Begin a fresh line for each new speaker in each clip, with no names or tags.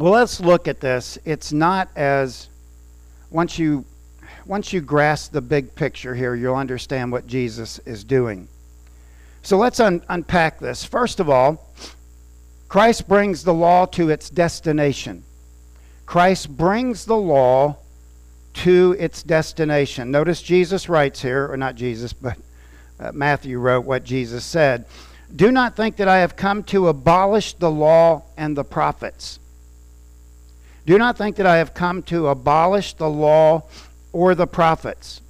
Well, let's look at this. It's not as once you once you grasp the big picture here, you'll understand what Jesus is doing. So let's un- unpack this. First of all, Christ brings the law to its destination. Christ brings the law to its destination. Notice Jesus writes here, or not Jesus, but uh, Matthew wrote what Jesus said. Do not think that I have come to abolish the law and the prophets. Do not think that I have come to abolish the law or the prophets.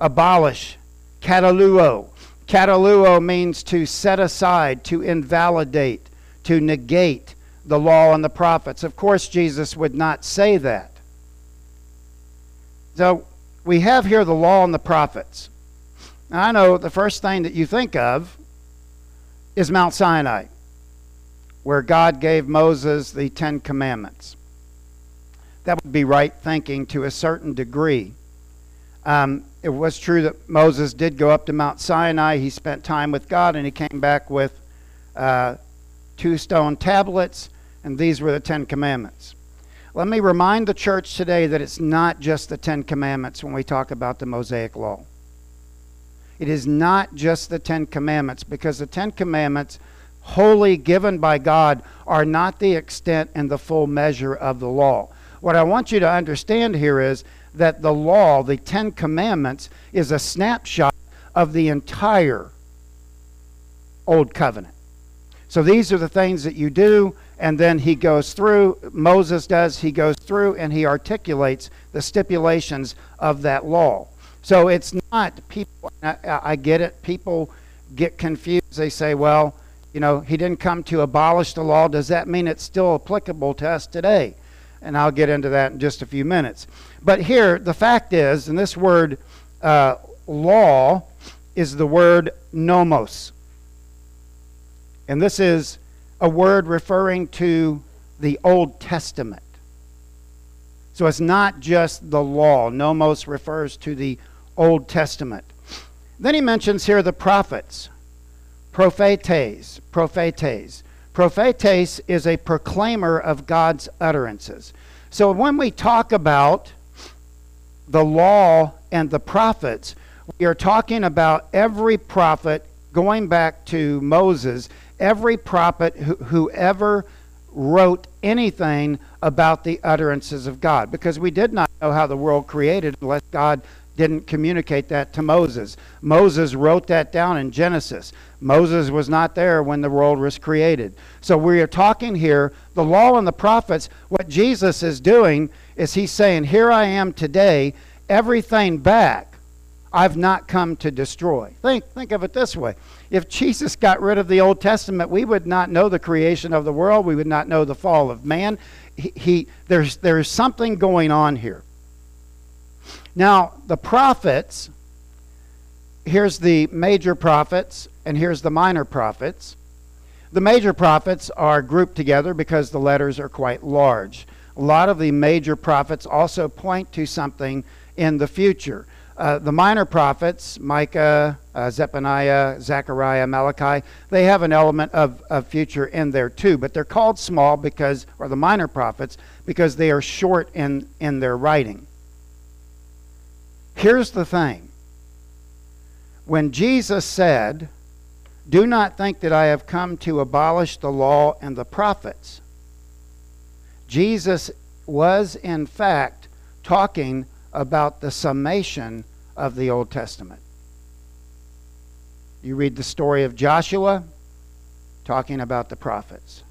Abolish, kataluo. Kataluo means to set aside, to invalidate, to negate the law and the prophets. Of course, Jesus would not say that. So we have here the law and the prophets. Now, I know the first thing that you think of is Mount Sinai, where God gave Moses the Ten Commandments. That would be right thinking to a certain degree. Um, it was true that Moses did go up to Mount Sinai. He spent time with God and he came back with uh, two stone tablets, and these were the Ten Commandments. Let me remind the church today that it's not just the Ten Commandments when we talk about the Mosaic Law. It is not just the Ten Commandments, because the Ten Commandments, wholly given by God, are not the extent and the full measure of the law. What I want you to understand here is that the law, the Ten Commandments, is a snapshot of the entire Old Covenant. So these are the things that you do, and then he goes through, Moses does, he goes through and he articulates the stipulations of that law. So it's not people, I, I get it, people get confused. They say, well, you know, he didn't come to abolish the law. Does that mean it's still applicable to us today? And I'll get into that in just a few minutes. But here, the fact is, and this word uh, law is the word nomos. And this is a word referring to the Old Testament. So it's not just the law. Nomos refers to the Old Testament. Then he mentions here the prophets. Prophetes. Prophetes. Prophetes is a proclaimer of God's utterances. So when we talk about the law and the prophets, we are talking about every prophet going back to Moses, every prophet who, who ever wrote anything about the utterances of God because we did not know how the world created unless God didn't communicate that to Moses. Moses wrote that down in Genesis. Moses was not there when the world was created. So we are talking here, the law and the prophets, what Jesus is doing is he's saying, Here I am today, everything back. I've not come to destroy. Think, think of it this way. If Jesus got rid of the Old Testament, we would not know the creation of the world. We would not know the fall of man. He, he there's, there's something going on here. Now, the prophets, here's the major prophets, and here's the minor prophets. The major prophets are grouped together because the letters are quite large. A lot of the major prophets also point to something in the future. Uh, the minor prophets, Micah, uh, Zephaniah, Zechariah, Malachi, they have an element of, of future in there too, but they're called small because, or the minor prophets, because they are short in, in their writing. Here's the thing when Jesus said, Do not think that I have come to abolish the law and the prophets, Jesus was in fact talking about the summation of the Old Testament. You read the story of Joshua, talking about the prophets.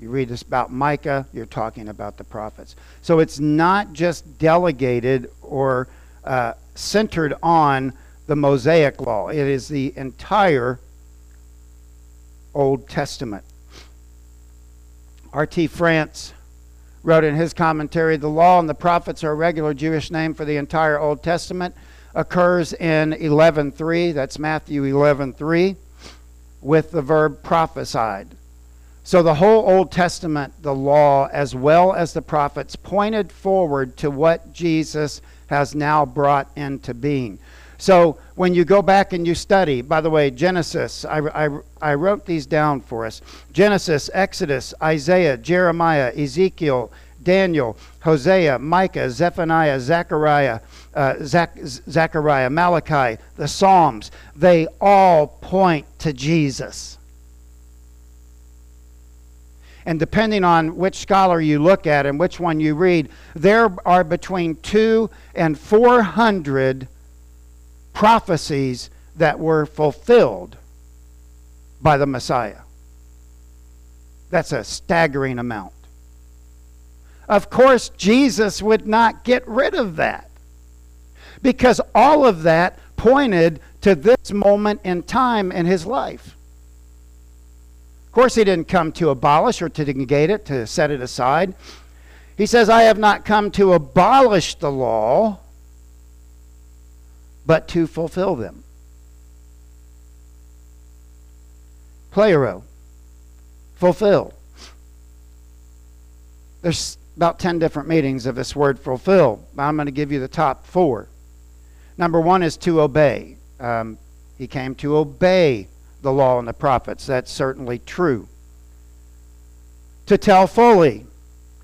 You read this about Micah, you're talking about the prophets. So it's not just delegated or uh, centered on the Mosaic Law, it is the entire Old Testament. R.T. France wrote in his commentary the law and the prophets are a regular Jewish name for the entire Old Testament occurs in 11:3 that's Matthew 11:3 with the verb prophesied so the whole Old Testament the law as well as the prophets pointed forward to what Jesus has now brought into being. So when you go back and you study, by the way, Genesis, I, I, I wrote these down for us. Genesis, Exodus, Isaiah, Jeremiah, Ezekiel, Daniel, Hosea, Micah, Zephaniah, Zechariah, uh, Zach, Zechariah, Malachi, the Psalms, they all point to Jesus. And depending on which scholar you look at and which one you read, there are between two and four hundred prophecies that were fulfilled by the Messiah. That's a staggering amount. Of course, Jesus would not get rid of that because all of that pointed to this moment in time in his life. Course, he didn't come to abolish or to negate it, to set it aside. He says, I have not come to abolish the law, but to fulfill them. Pleroo, fulfill. There's about 10 different meanings of this word fulfill. I'm going to give you the top four. Number one is to obey. Um, he came to obey the law and the prophets. That's certainly true. To tell fully.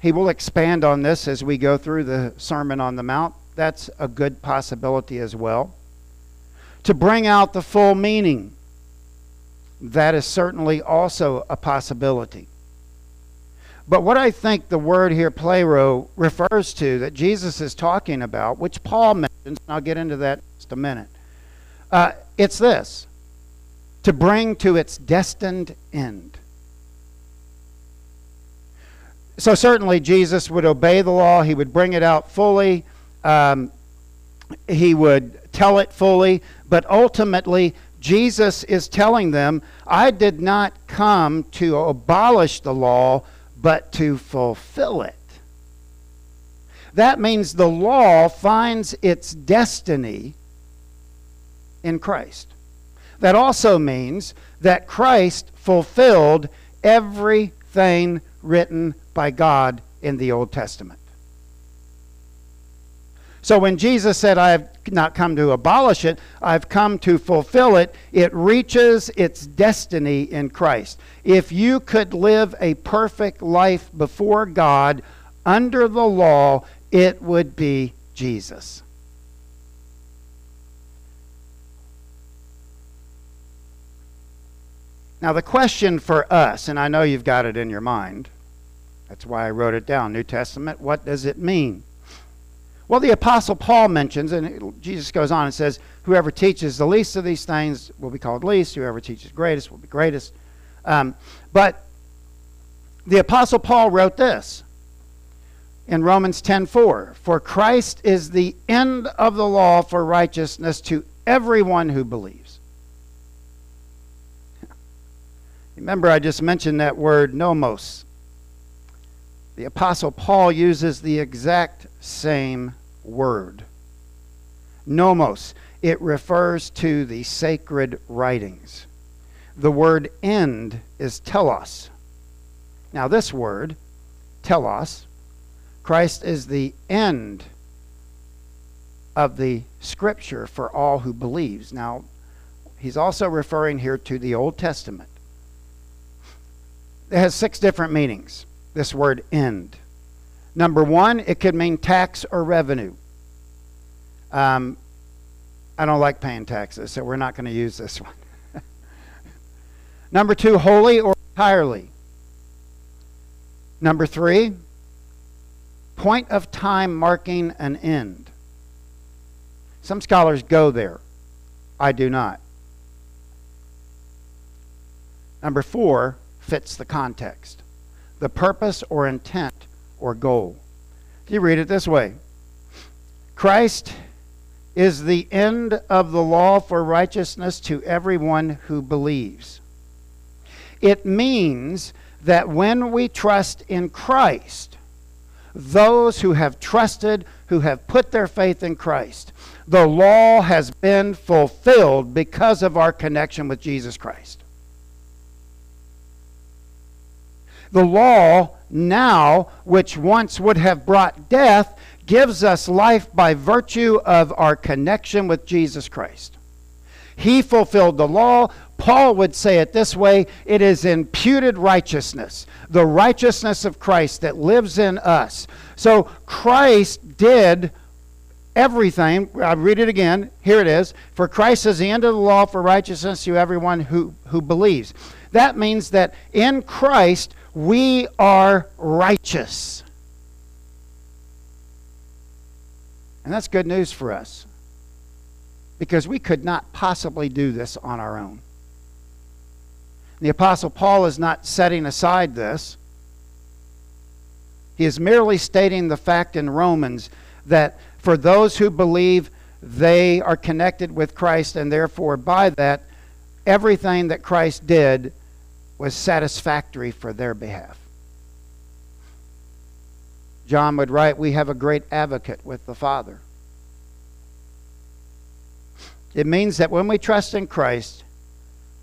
He will expand on this as we go through the Sermon on the Mount that's a good possibility as well. To bring out the full meaning, that is certainly also a possibility. But what I think the word here, pleroo, refers to, that Jesus is talking about, which Paul mentions, and I'll get into that in just a minute, uh, it's this to bring to its destined end. So, certainly, Jesus would obey the law, he would bring it out fully, um, he would tell it fully, but ultimately, Jesus is telling them, I did not come to abolish the law, but to fulfill it. That means the law finds its destiny in Christ. That also means that Christ fulfilled everything written by God in the Old Testament. So when Jesus said, I have not come to abolish it, I've come to fulfill it, it reaches its destiny in Christ. If you could live a perfect life before God under the law, it would be Jesus. Now, the question for us, and I know you've got it in your mind, that's why I wrote it down New Testament, what does it mean? Well, the Apostle Paul mentions, and Jesus goes on and says, Whoever teaches the least of these things will be called least, whoever teaches greatest will be greatest. Um, but the Apostle Paul wrote this in Romans 10:4, "For Christ is the end of the law for righteousness to everyone who believes." Remember I just mentioned that word nomos. The apostle Paul uses the exact same word. Nomos, it refers to the sacred writings. The word end is telos. Now, this word, telos, Christ is the end of the scripture for all who believes. Now, he's also referring here to the Old Testament. It has six different meanings, this word end. Number one, it could mean tax or revenue. Um, I don't like paying taxes, so we're not going to use this one. Number two, wholly or entirely. Number three, point of time marking an end. Some scholars go there. I do not. Number four, fits the context. The purpose or intent or goal. You read it this way Christ is the end of the law for righteousness to everyone who believes. It means that when we trust in Christ, those who have trusted, who have put their faith in Christ, the law has been fulfilled because of our connection with Jesus Christ. The law now, which once would have brought death, gives us life by virtue of our connection with Jesus Christ. He fulfilled the law. Paul would say it this way it is imputed righteousness, the righteousness of Christ that lives in us. So Christ did everything. I read it again. Here it is. For Christ is the end of the law for righteousness to everyone who, who believes. That means that in Christ we are righteous. And that's good news for us because we could not possibly do this on our own. The Apostle Paul is not setting aside this. He is merely stating the fact in Romans that for those who believe, they are connected with Christ, and therefore, by that, everything that Christ did was satisfactory for their behalf. John would write, We have a great advocate with the Father. It means that when we trust in Christ,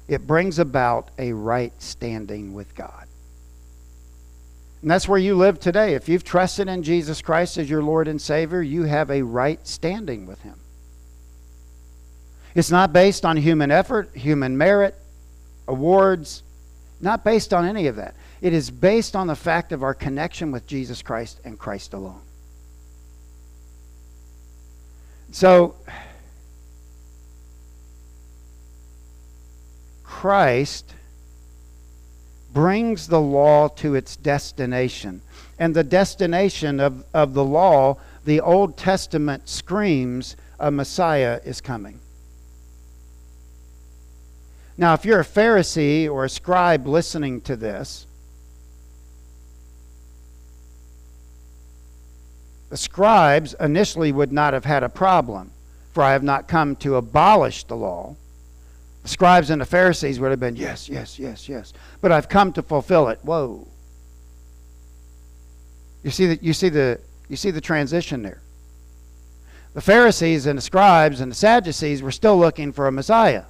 it brings about a right standing with God. And that's where you live today. If you've trusted in Jesus Christ as your Lord and Savior, you have a right standing with Him. It's not based on human effort, human merit, awards, not based on any of that. It is based on the fact of our connection with Jesus Christ and Christ alone. So, Christ brings the law to its destination. And the destination of, of the law, the Old Testament screams a Messiah is coming. Now, if you're a Pharisee or a scribe listening to this, the scribes initially would not have had a problem, for I have not come to abolish the law the scribes and the Pharisees would have been, yes, yes, yes, yes. But I've come to fulfill it. Whoa. You see the, you see the, you see the transition there. The Pharisees and the scribes and the Sadducees were still looking for a Messiah.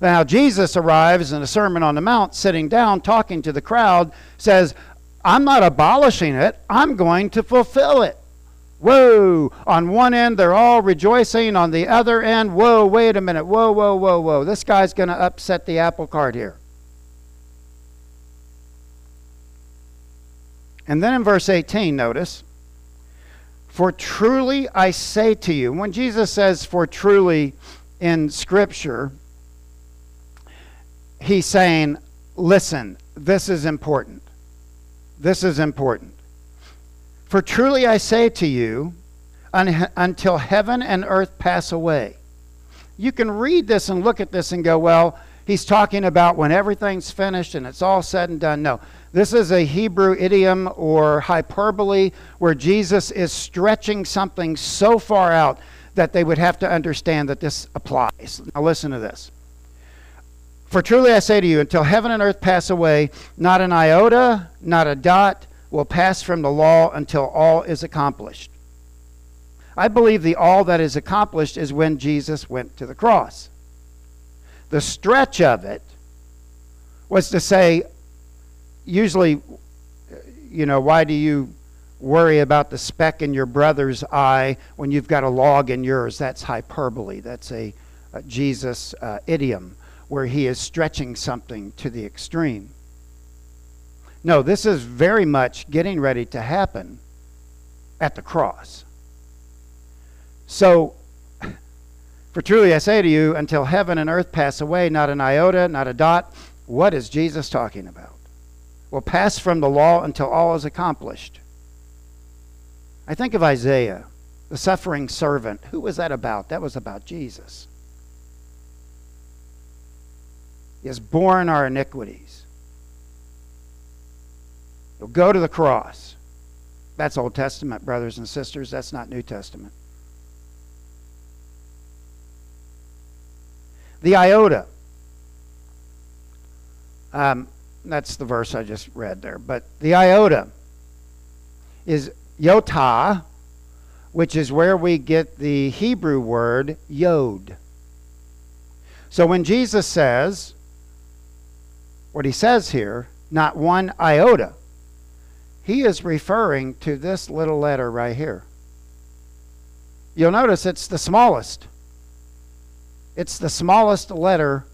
Now, Jesus arrives in a Sermon on the Mount, sitting down, talking to the crowd, says, I'm not abolishing it, I'm going to fulfill it. Whoa! On one end, they're all rejoicing. On the other end, whoa, wait a minute. Whoa, whoa, whoa, whoa. This guy's going to upset the apple cart here. And then in verse 18, notice, For truly I say to you, when Jesus says for truly in Scripture, he's saying, listen, this is important. This is important. For truly I say to you, un- until heaven and earth pass away. You can read this and look at this and go, well, he's talking about when everything's finished and it's all said and done. No. This is a Hebrew idiom or hyperbole where Jesus is stretching something so far out that they would have to understand that this applies. Now, listen to this. For truly I say to you, until heaven and earth pass away, not an iota, not a dot, will pass from the law until all is accomplished. I believe the all that is accomplished is when Jesus went to the cross. The stretch of it was to say, usually, you know, why do you worry about the speck in your brother's eye when you've got a log in yours? That's hyperbole. That's a, a Jesus uh, idiom where he is stretching something to the extreme. No, this is very much getting ready to happen at the cross. So, for truly I say to you, until heaven and earth pass away, not an iota, not a dot, what is Jesus talking about? Will pass from the law until all is accomplished. I think of Isaiah, the suffering servant. Who was that about? That was about Jesus. He has borne our iniquities. He'll go to the cross. That's Old Testament, brothers and sisters. That's not New Testament. The iota. Um, that's the verse I just read there. But the iota is yotah, which is where we get the Hebrew word yod. So when Jesus says, what he says here, not one iota, he is referring to this little letter right here. You'll notice it's the smallest. It's the smallest letter,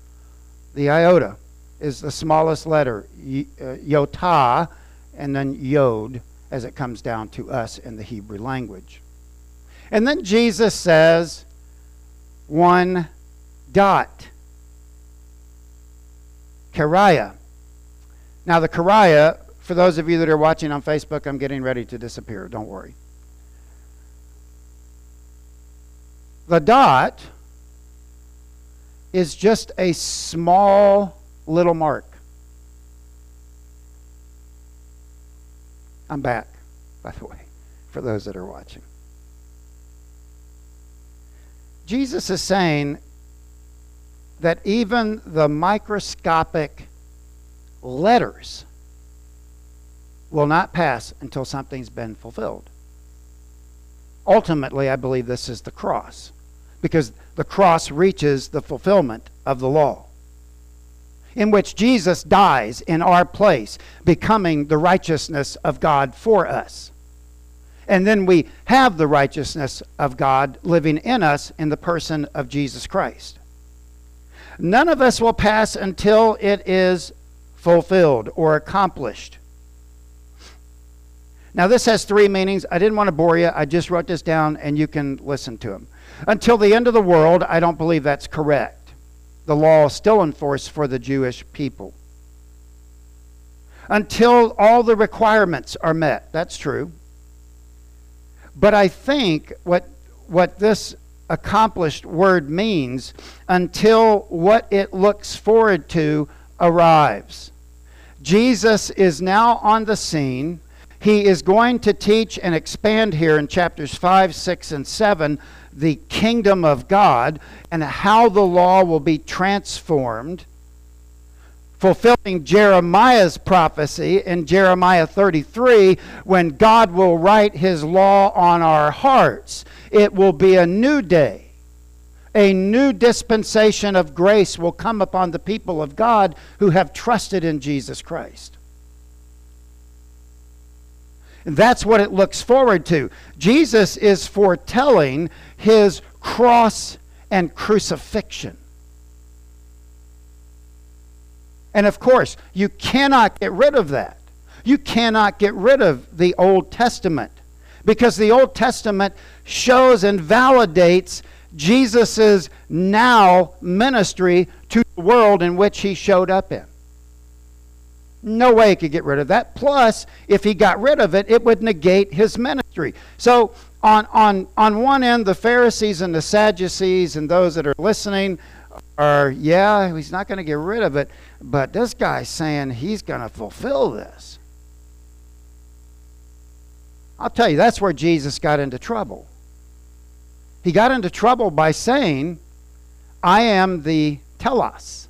the iota is the smallest letter, uh, yotah, and then yod as it comes down to us in the Hebrew language. And then Jesus says, one dot. Kariah. Now, the keraia, for those of you that are watching on Facebook, I'm getting ready to disappear. Don't worry. The dot is just a small little mark. I'm back, by the way, for those that are watching. Jesus is saying that even the microscopic letters will not pass until something's been fulfilled. Ultimately, I believe this is the cross, because the cross reaches the fulfillment of the law, in which Jesus dies in our place, becoming the righteousness of God for us. And then we have the righteousness of God living in us in the person of Jesus Christ. None of us will pass until it is fulfilled or accomplished. Now, this has three meanings. I didn't want to bore you. I just wrote this down and you can listen to them. Until the end of the world, I don't believe that's correct. The law is still in force for the Jewish people. Until all the requirements are met. That's true. But I think what, what this accomplished word means until what it looks forward to arrives. Jesus is now on the scene. He is going to teach and expand here in chapters 5, 6, and 7 the kingdom of God and how the law will be transformed fulfilling Jeremiah's prophecy in Jeremiah 33 when God will write his law on our hearts. It will be a new day. A new dispensation of grace will come upon the people of God who have trusted in Jesus Christ. And that's what it looks forward to. Jesus is foretelling his cross and crucifixion. And of course, you cannot get rid of that. You cannot get rid of the Old Testament because the Old Testament shows and validates Jesus' now ministry to the world in which he showed up in. No way he could get rid of that. Plus, if he got rid of it, it would negate his ministry. So, on, on, on one end, the Pharisees and the Sadducees and those that are listening are, yeah, he's not going to get rid of it, but this guy's saying he's going to fulfill this. I'll tell you, that's where Jesus got into trouble. He got into trouble by saying, I am the telos.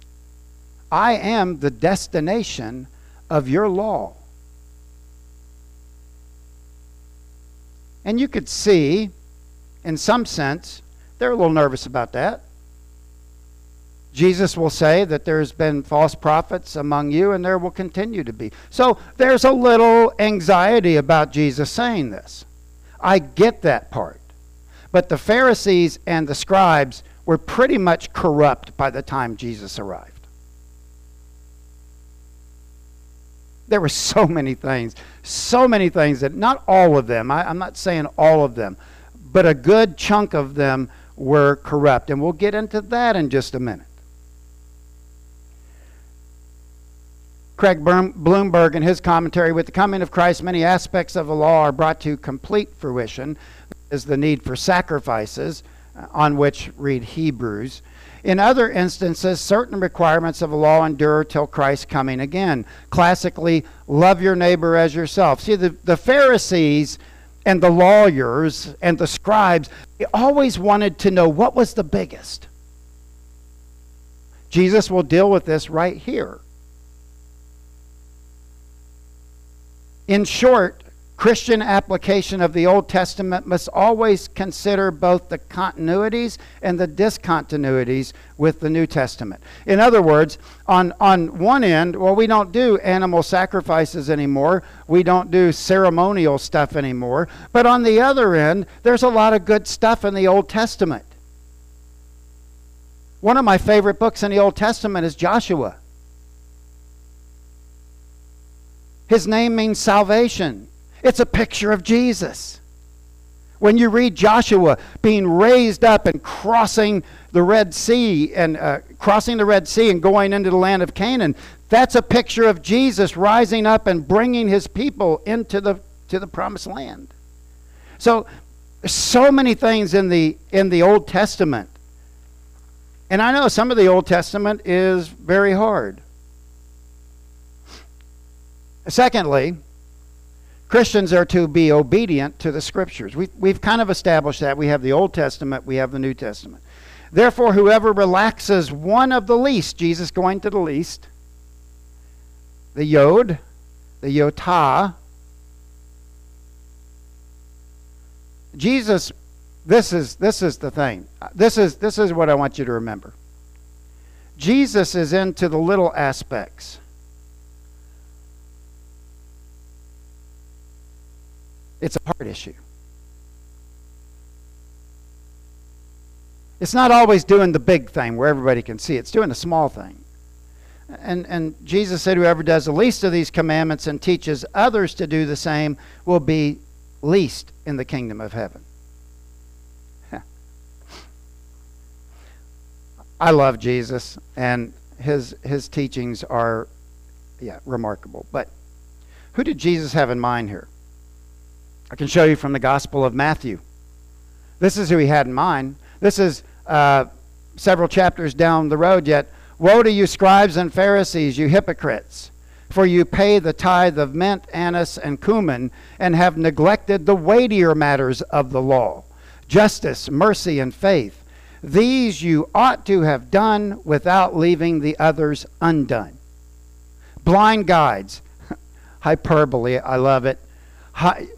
I am the destination of your law. And you could see, in some sense, they're a little nervous about that. Jesus will say that there's been false prophets among you, and there will continue to be. So there's a little anxiety about Jesus saying this. I get that part. But the Pharisees and the scribes were pretty much corrupt by the time Jesus arrived. There were so many things, so many things that not all of them, I, I'm not saying all of them, but a good chunk of them were corrupt. And we'll get into that in just a minute. Craig Blomberg, in his commentary, with the coming of Christ, many aspects of the law are brought to complete fruition. Is the need for sacrifices, uh, on which read Hebrews. In other instances, certain requirements of the law endure till Christ's coming again. Classically, love your neighbor as yourself. See, the, the Pharisees and the lawyers and the scribes, they always wanted to know what was the biggest. Jesus will deal with this right here. In short, Christian application of the Old Testament must always consider both the continuities and the discontinuities with the New Testament. In other words, on, on one end, well, we don't do animal sacrifices anymore, we don't do ceremonial stuff anymore. But on the other end, there's a lot of good stuff in the Old Testament. One of my favorite books in the Old Testament is Joshua. His name means salvation. It's a picture of Jesus. When you read Joshua being raised up and crossing the Red Sea and uh, crossing the Red Sea and going into the land of Canaan, that's a picture of Jesus rising up and bringing his people into the to the promised land. So so many things in the in the Old Testament. And I know some of the Old Testament is very hard. Secondly, Christians are to be obedient to the Scriptures. We, we've kind of established that. We have the Old Testament, we have the New Testament. Therefore, whoever relaxes one of the least, Jesus going to the least, the Yod, the Yotah, Jesus, this is, this is the thing. This is, this is what I want you to remember. Jesus is into the little aspects. It's a heart issue. It's not always doing the big thing where everybody can see. It's doing the small thing. And, and Jesus said, Whoever does the least of these commandments and teaches others to do the same will be least in the kingdom of heaven. I love Jesus, and his, his teachings are yeah, remarkable. But who did Jesus have in mind here? I can show you from the Gospel of Matthew. This is who he had in mind. This is uh, several chapters down the road yet. Woe to you, scribes and Pharisees, you hypocrites! For you pay the tithe of mint, anise, and cumin, and have neglected the weightier matters of the law justice, mercy, and faith. These you ought to have done without leaving the others undone. Blind guides, hyperbole, I love it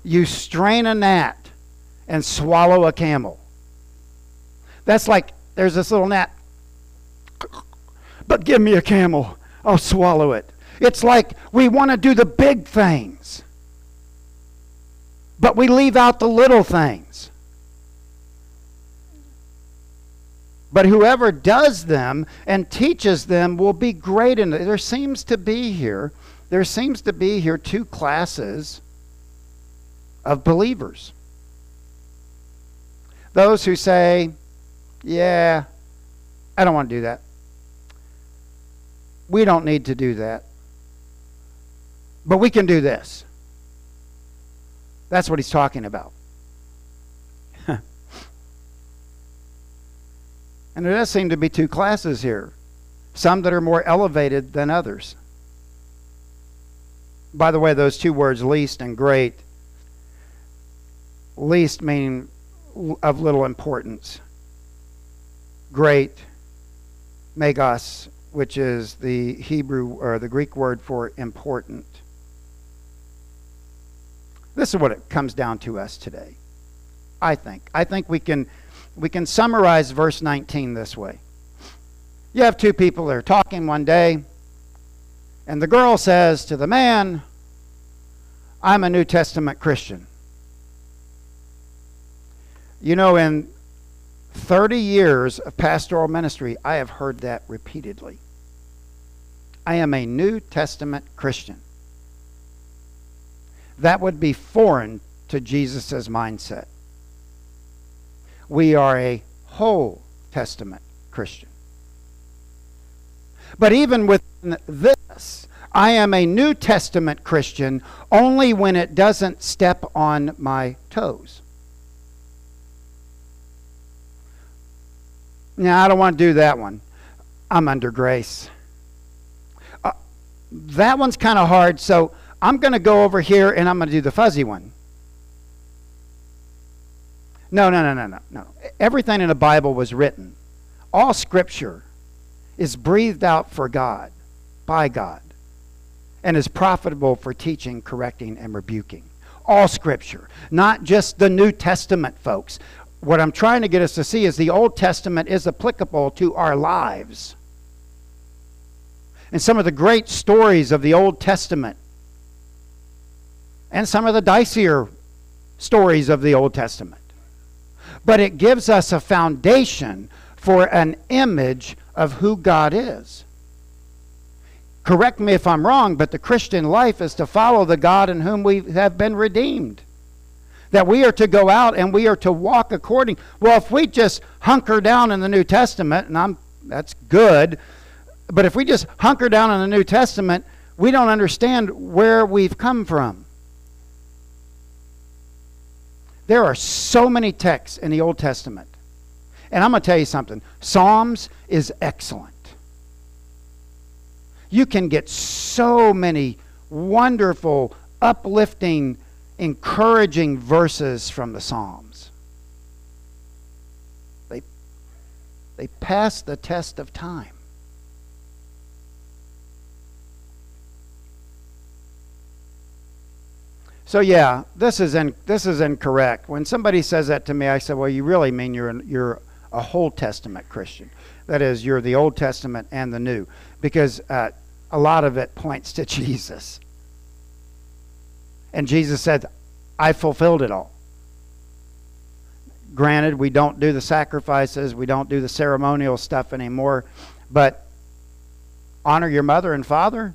you strain a gnat and swallow a camel. That's like there's this little gnat, but give me a camel, I'll swallow it. It's like we want to do the big things, but we leave out the little things. But whoever does them and teaches them will be great in it. There seems to be here, there seems to be here two classes of believers. Those who say, yeah, I don't want to do that. We don't need to do that. But we can do this. That's what he's talking about. and there does seem to be two classes here some that are more elevated than others. By the way, those two words, least and great, least meaning of little importance. Great, megas, which is the Hebrew or the Greek word for important. This is what it comes down to us today. I think. I think we can we can summarize verse 19 this way. You have two people that are talking one day, and the girl says to the man, I'm a New Testament Christian. You know, in 30 years of pastoral ministry, I have heard that repeatedly. I am a New Testament Christian. That would be foreign to Jesus' mindset. We are a whole Testament Christian. But even within this, I am a New Testament Christian only when it doesn't step on my toes. No, I don't want to do that one. I'm under grace. Uh, that one's kind of hard, so I'm going to go over here and I'm going to do the fuzzy one. No, no, no, no, no, no. Everything in the Bible was written. All scripture is breathed out for God, by God, and is profitable for teaching, correcting, and rebuking. all Scripture, not just the New Testament folks. What I'm trying to get us to see is the Old Testament is applicable to our lives. And some of the great stories of the Old Testament, and some of the dicier stories of the Old Testament. But it gives us a foundation for an image of who God is. Correct me if I'm wrong, but the Christian life is to follow the God in whom we have been redeemed. That we are to go out and we are to walk according. Well, if we just hunker down in the New Testament, and I'm that's good, but if we just hunker down in the New Testament, we don't understand where we've come from. There are so many texts in the Old Testament. And I'm going to tell you something Psalms is excellent. You can get so many wonderful, uplifting, encouraging verses from the Psalms. They, they pass the test of time. So yeah, this is in, this is incorrect. When somebody says that to me, I say, "Well, you really mean you're an, you're a whole Testament Christian. That is, you're the Old Testament and the New, because uh, a lot of it points to Jesus. And Jesus said, "I fulfilled it all." Granted, we don't do the sacrifices, we don't do the ceremonial stuff anymore, but honor your mother and father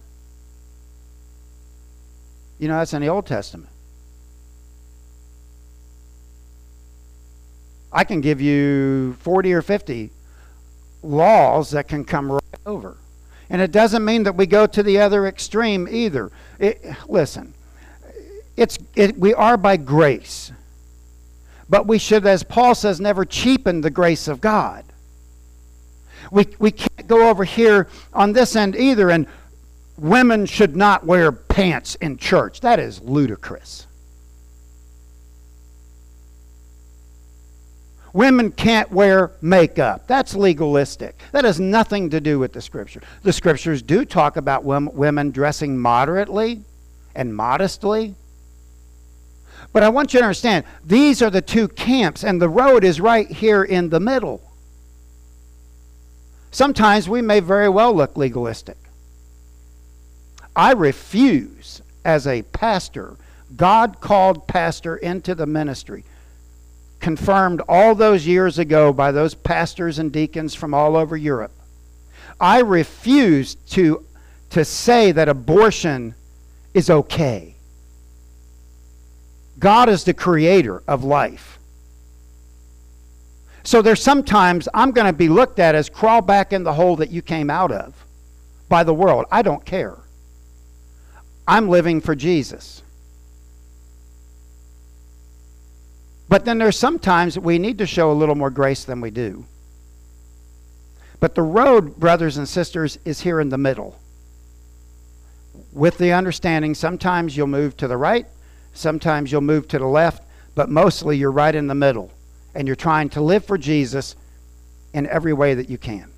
you know, that's in the Old Testament. I can give you 40 or 50 laws that can come right over. And it doesn't mean that we go to the other extreme either. It, listen, it's, it, we are by grace. But we should, as Paul says, never cheapen the grace of God. We, we can't go over here on this end either and women should not wear pants in church. That is ludicrous. Women can't wear makeup. That's legalistic. That has nothing to do with the scripture. The scriptures do talk about women dressing moderately and modestly. But I want you to understand these are the two camps, and the road is right here in the middle. Sometimes we may very well look legalistic. I refuse, as a pastor, God called pastor into the ministry, confirmed all those years ago by those pastors and deacons from all over Europe. I refuse to, to say that abortion is okay. God is the creator of life. So there's sometimes I'm going to be looked at as crawl back in the hole that you came out of by the world. I don't care. I'm living for Jesus. But then there's sometimes we need to show a little more grace than we do. But the road, brothers and sisters, is here in the middle. With the understanding, sometimes you'll move to the right, sometimes you'll move to the left, but mostly you're right in the middle. And you're trying to live for Jesus in every way that you can.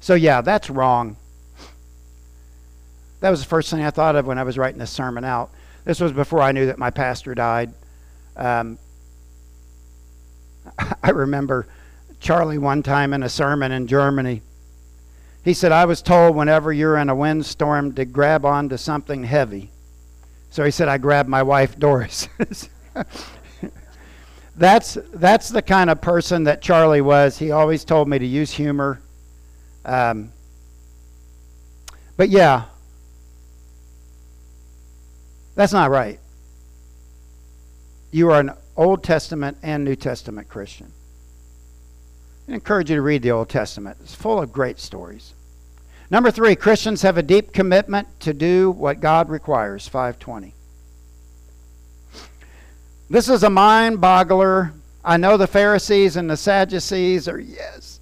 So, yeah, that's wrong. That was the first thing I thought of when I was writing this sermon out. This was before I knew that my pastor died. Um, I remember Charlie one time in a sermon in Germany. He said, I was told whenever you're in a windstorm to grab onto something heavy. So he said, I grabbed my wife, Doris. that's, that's the kind of person that Charlie was. He always told me to use humor um, but yeah, that's not right. You are an Old Testament and New Testament Christian. I encourage you to read the Old Testament. It's full of great stories. Number three, Christians have a deep commitment to do what God requires. 520. This is a mind boggler. I know the Pharisees and the Sadducees are, yes,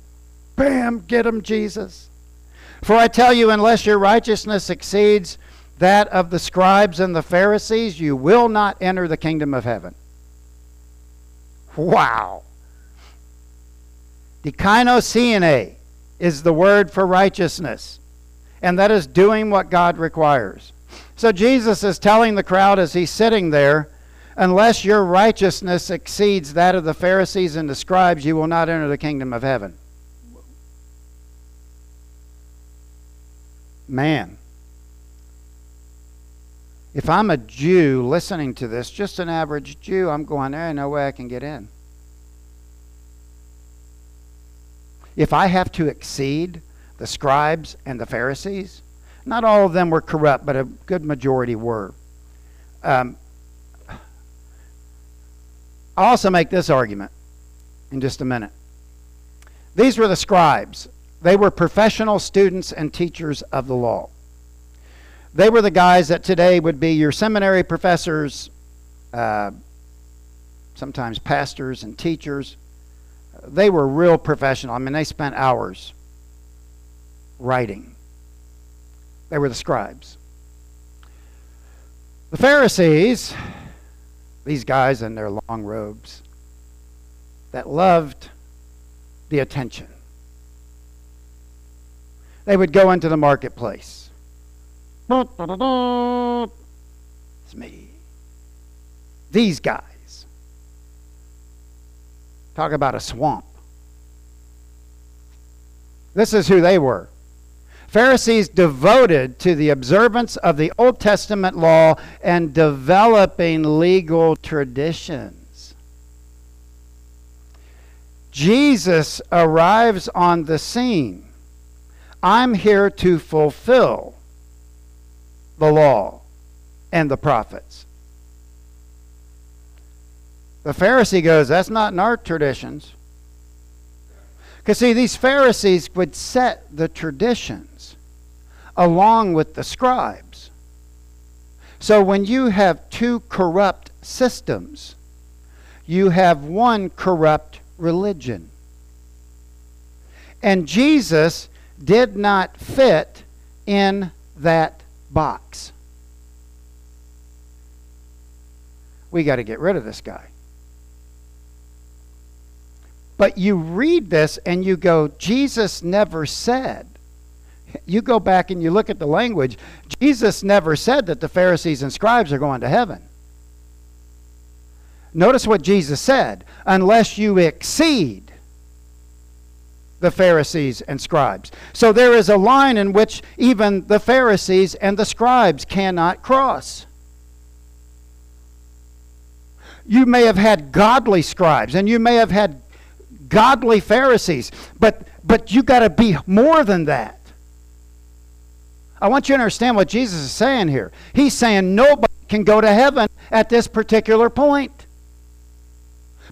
Bam, get him, Jesus. For I tell you, unless your righteousness exceeds that of the scribes and the Pharisees, you will not enter the kingdom of heaven. Wow. Dikaiosyne is the word for righteousness. and that is doing what God requires. So Jesus is telling the crowd as he's sitting there, unless your righteousness exceeds that of the Pharisees and the scribes, you will not enter the kingdom of heaven. Man, if I'm a Jew listening to this, just an average Jew, I'm going, there ain't no way I can get in. If I have to exceed the scribes and the Pharisees, not all of them were corrupt, but a good majority were. Um, I'll also make this argument in just a minute. These were the scribes. They were professional students and teachers of the law. They were the guys that today would be your seminary professors, uh, sometimes pastors and teachers. They were real professional. I mean, they spent hours writing. They were the scribes. The Pharisees, these guys in their long robes, that loved the attention. They would go into the marketplace. It's me. These guys. Talk about a swamp. This is who they were. Pharisees devoted to the observance of the Old Testament law and developing legal traditions. Jesus arrives on the scene. I'm here to fulfill the law and the prophets. The Pharisee goes, That's not in our traditions. Because, see, these Pharisees would set the traditions along with the scribes. So, when you have two corrupt systems, you have one corrupt religion. And Jesus did not fit in that box. We got to get rid of this guy. But you read this and you go, Jesus never said. You go back and you look at the language. Jesus never said that the Pharisees and scribes are going to heaven. Notice what Jesus said unless you exceed the Pharisees and scribes. So there is a line in which even the Pharisees and the scribes cannot cross. You may have had godly scribes and you may have had godly Pharisees. But, but you got to be more than that. I want you to understand what Jesus is saying here. He's saying nobody can go to heaven at this particular point.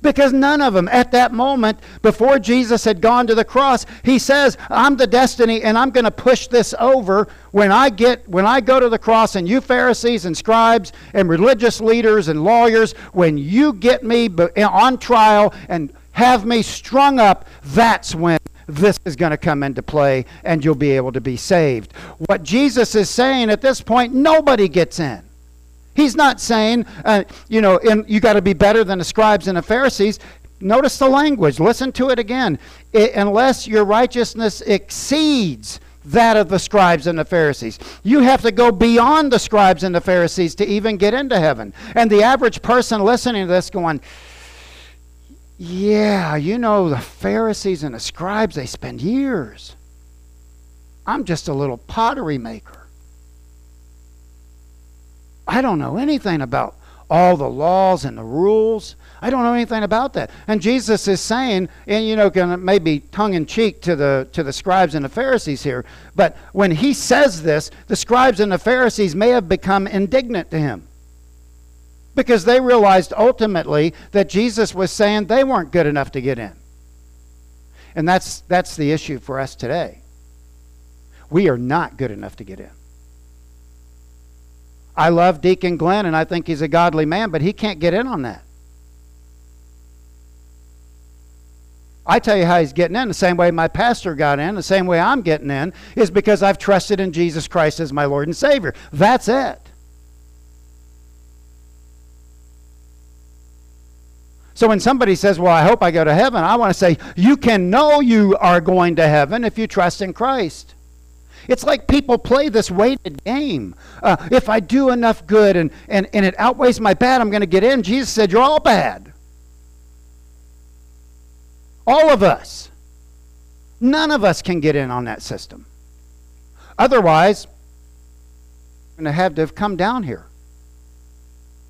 Because none of them, at that moment, before Jesus had gone to the cross, he says, I'm the destiny and I'm going to push this over. When I get when I go to the cross and you Pharisees and scribes and religious leaders and lawyers, when you get me on trial and have me strung up, that's when this is going to come into play and you'll be able to be saved. What Jesus is saying at this point, nobody gets in. He's not saying, uh, you know, in, you got to be better than the scribes and the Pharisees. Notice the language. Listen to it again. It, unless your righteousness exceeds that of the scribes and the Pharisees. You have to go beyond the scribes and the Pharisees to even get into heaven. And the average person listening to this going, yeah, you know, the Pharisees and the scribes, they spend years. I'm just a little pottery maker. I don't know anything about all the laws and the rules. I don't know anything about that. And Jesus is saying, and you know, maybe tongue in cheek to the to the scribes and the Pharisees here, but when he says this, the scribes and the Pharisees may have become indignant to him because they realized ultimately that Jesus was saying they weren't good enough to get in. And that's, that's the issue for us today. We are not good enough to get in. I love Deacon Glenn and I think he's a godly man, but he can't get in on that. I tell you how he's getting in the same way my pastor got in, the same way I'm getting in, is because I've trusted in Jesus Christ as my Lord and Savior. That's it. So when somebody says, Well, I hope I go to heaven, I want to say, You can know you are going to heaven if you trust in Christ. It's like people play this weighted game. Uh, if I do enough good and, and, and it outweighs my bad, I'm going to get in. Jesus said, You're all bad. All of us. None of us can get in on that system. Otherwise, I'm going to have to have come down here.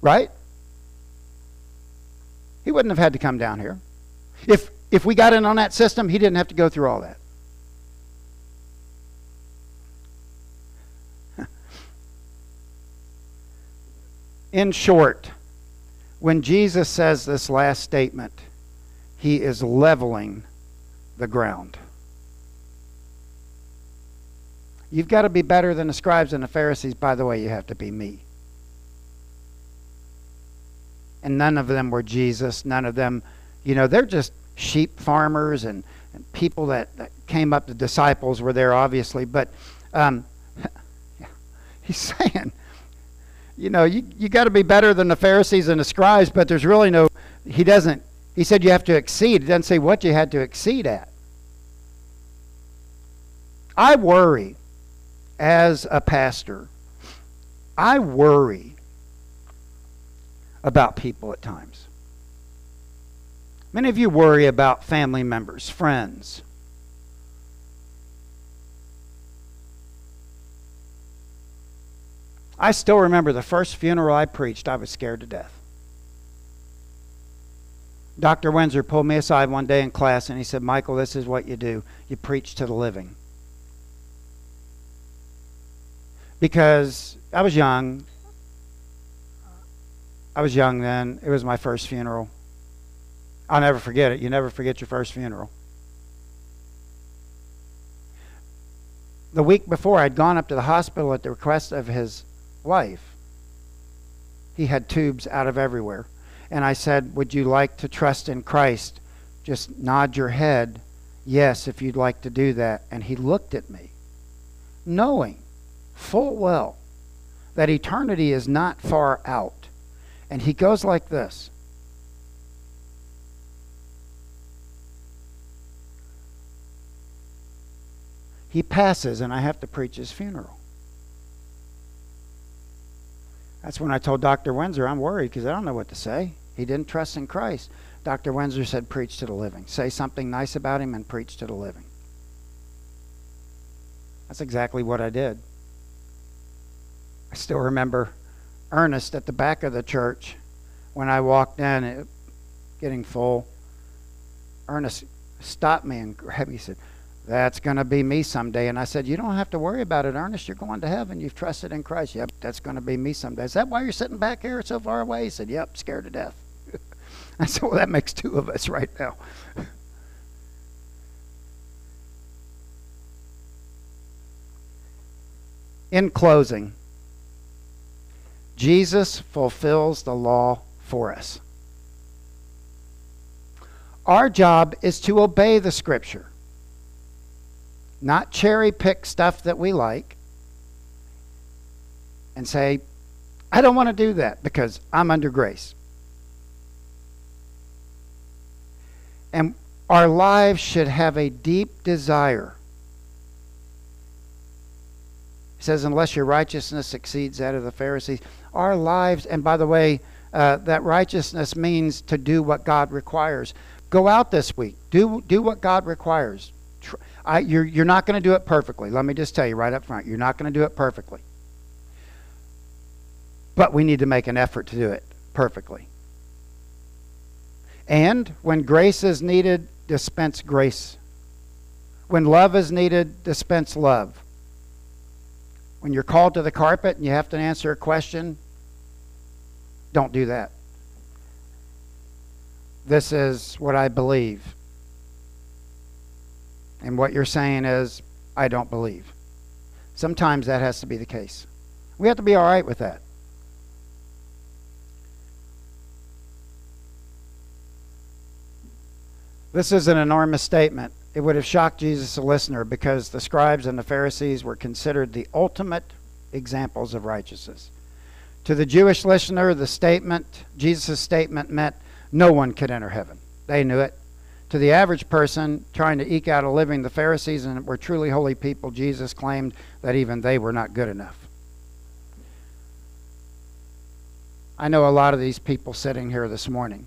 Right? He wouldn't have had to come down here. If, if we got in on that system, he didn't have to go through all that. In short, when Jesus says this last statement, he is leveling the ground. You've got to be better than the scribes and the Pharisees. By the way, you have to be me. And none of them were Jesus. None of them, you know, they're just sheep farmers and, and people that, that, came up. The disciples were there, obviously. But um, he's saying, you know, you, you got to be better than the Pharisees and the scribes, but there's really no, he doesn't he said you have to exceed. It doesn't say what you had to exceed at. I worry as a pastor. I worry about people at times. Many of you worry about family members, friends. I still remember the first funeral I preached, I was scared to death. Dr. Windsor pulled me aside one day in class and he said, Michael, this is what you do. You preach to the living. Because I was young. I was young then. It was my first funeral. I'll never forget it. You never forget your first funeral. The week before, I'd gone up to the hospital at the request of his wife. He had tubes out of everywhere and I said, Would you like to trust in Christ? Just nod your head, yes, if you'd like to do that. And he looked at me, knowing full well that eternity is not far out. And he goes like this. He passes, and I have to preach his funeral. That's when I told Dr. Windsor, I'm worried because I don't know what to say. He didn't trust in Christ. Dr. Windsor said, preach to the living. Say something nice about him and preach to the living. That's exactly what I did. I still remember Ernest at the back of the church when I walked in, it, getting full. Ernest stopped me and grabbed me. He said, That's going to be me someday. And I said, You don't have to worry about it, Ernest. You're going to heaven. You've trusted in Christ. Yep, that's going to be me someday. Is that why you're sitting back here so far away? He said, Yep, scared to death. I said, Well, that makes two of us right now. In closing, Jesus fulfills the law for us. Our job is to obey the Scripture, not cherry pick stuff that we like and say, I don't want to do that because I'm under grace. And our lives should have a deep desire. He says, unless your righteousness exceeds that of the Pharisees. Our lives, and by the way, uh, that righteousness means to do what God requires. Go out this week. Do, do what God requires. I, you're, you're not going to do it perfectly. Let me just tell you right up front. You're not going to do it perfectly. But we need to make an effort to do it perfectly. And when grace is needed, dispense grace. When love is needed, dispense love. When you're called to the carpet and you have to answer a question, don't do that. This is what I believe. And what you're saying is, I don't believe. Sometimes that has to be the case. We have to be all right with that. This is an enormous statement. It would have shocked Jesus, a listener, because the scribes and the Pharisees were considered the ultimate examples of righteousness. To the Jewish listener, the statement, Jesus' statement, meant no one could enter heaven. They knew it. To the average person trying to eke out a living, the Pharisees and were truly holy people. Jesus claimed that even they were not good enough. I know a lot of these people sitting here this morning.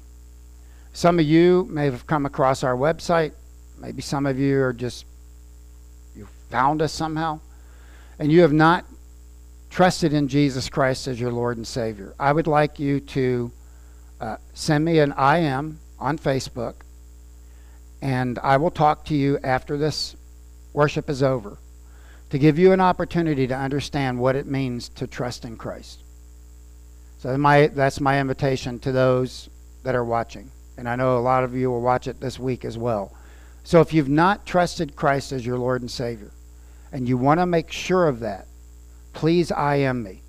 Some of you may have come across our website. Maybe some of you are just, you found us somehow. And you have not trusted in Jesus Christ as your Lord and Savior. I would like you to uh, send me an IM on Facebook, and I will talk to you after this worship is over to give you an opportunity to understand what it means to trust in Christ. So my, that's my invitation to those that are watching. And I know a lot of you will watch it this week as well. So if you've not trusted Christ as your Lord and Savior, and you want to make sure of that, please IM me.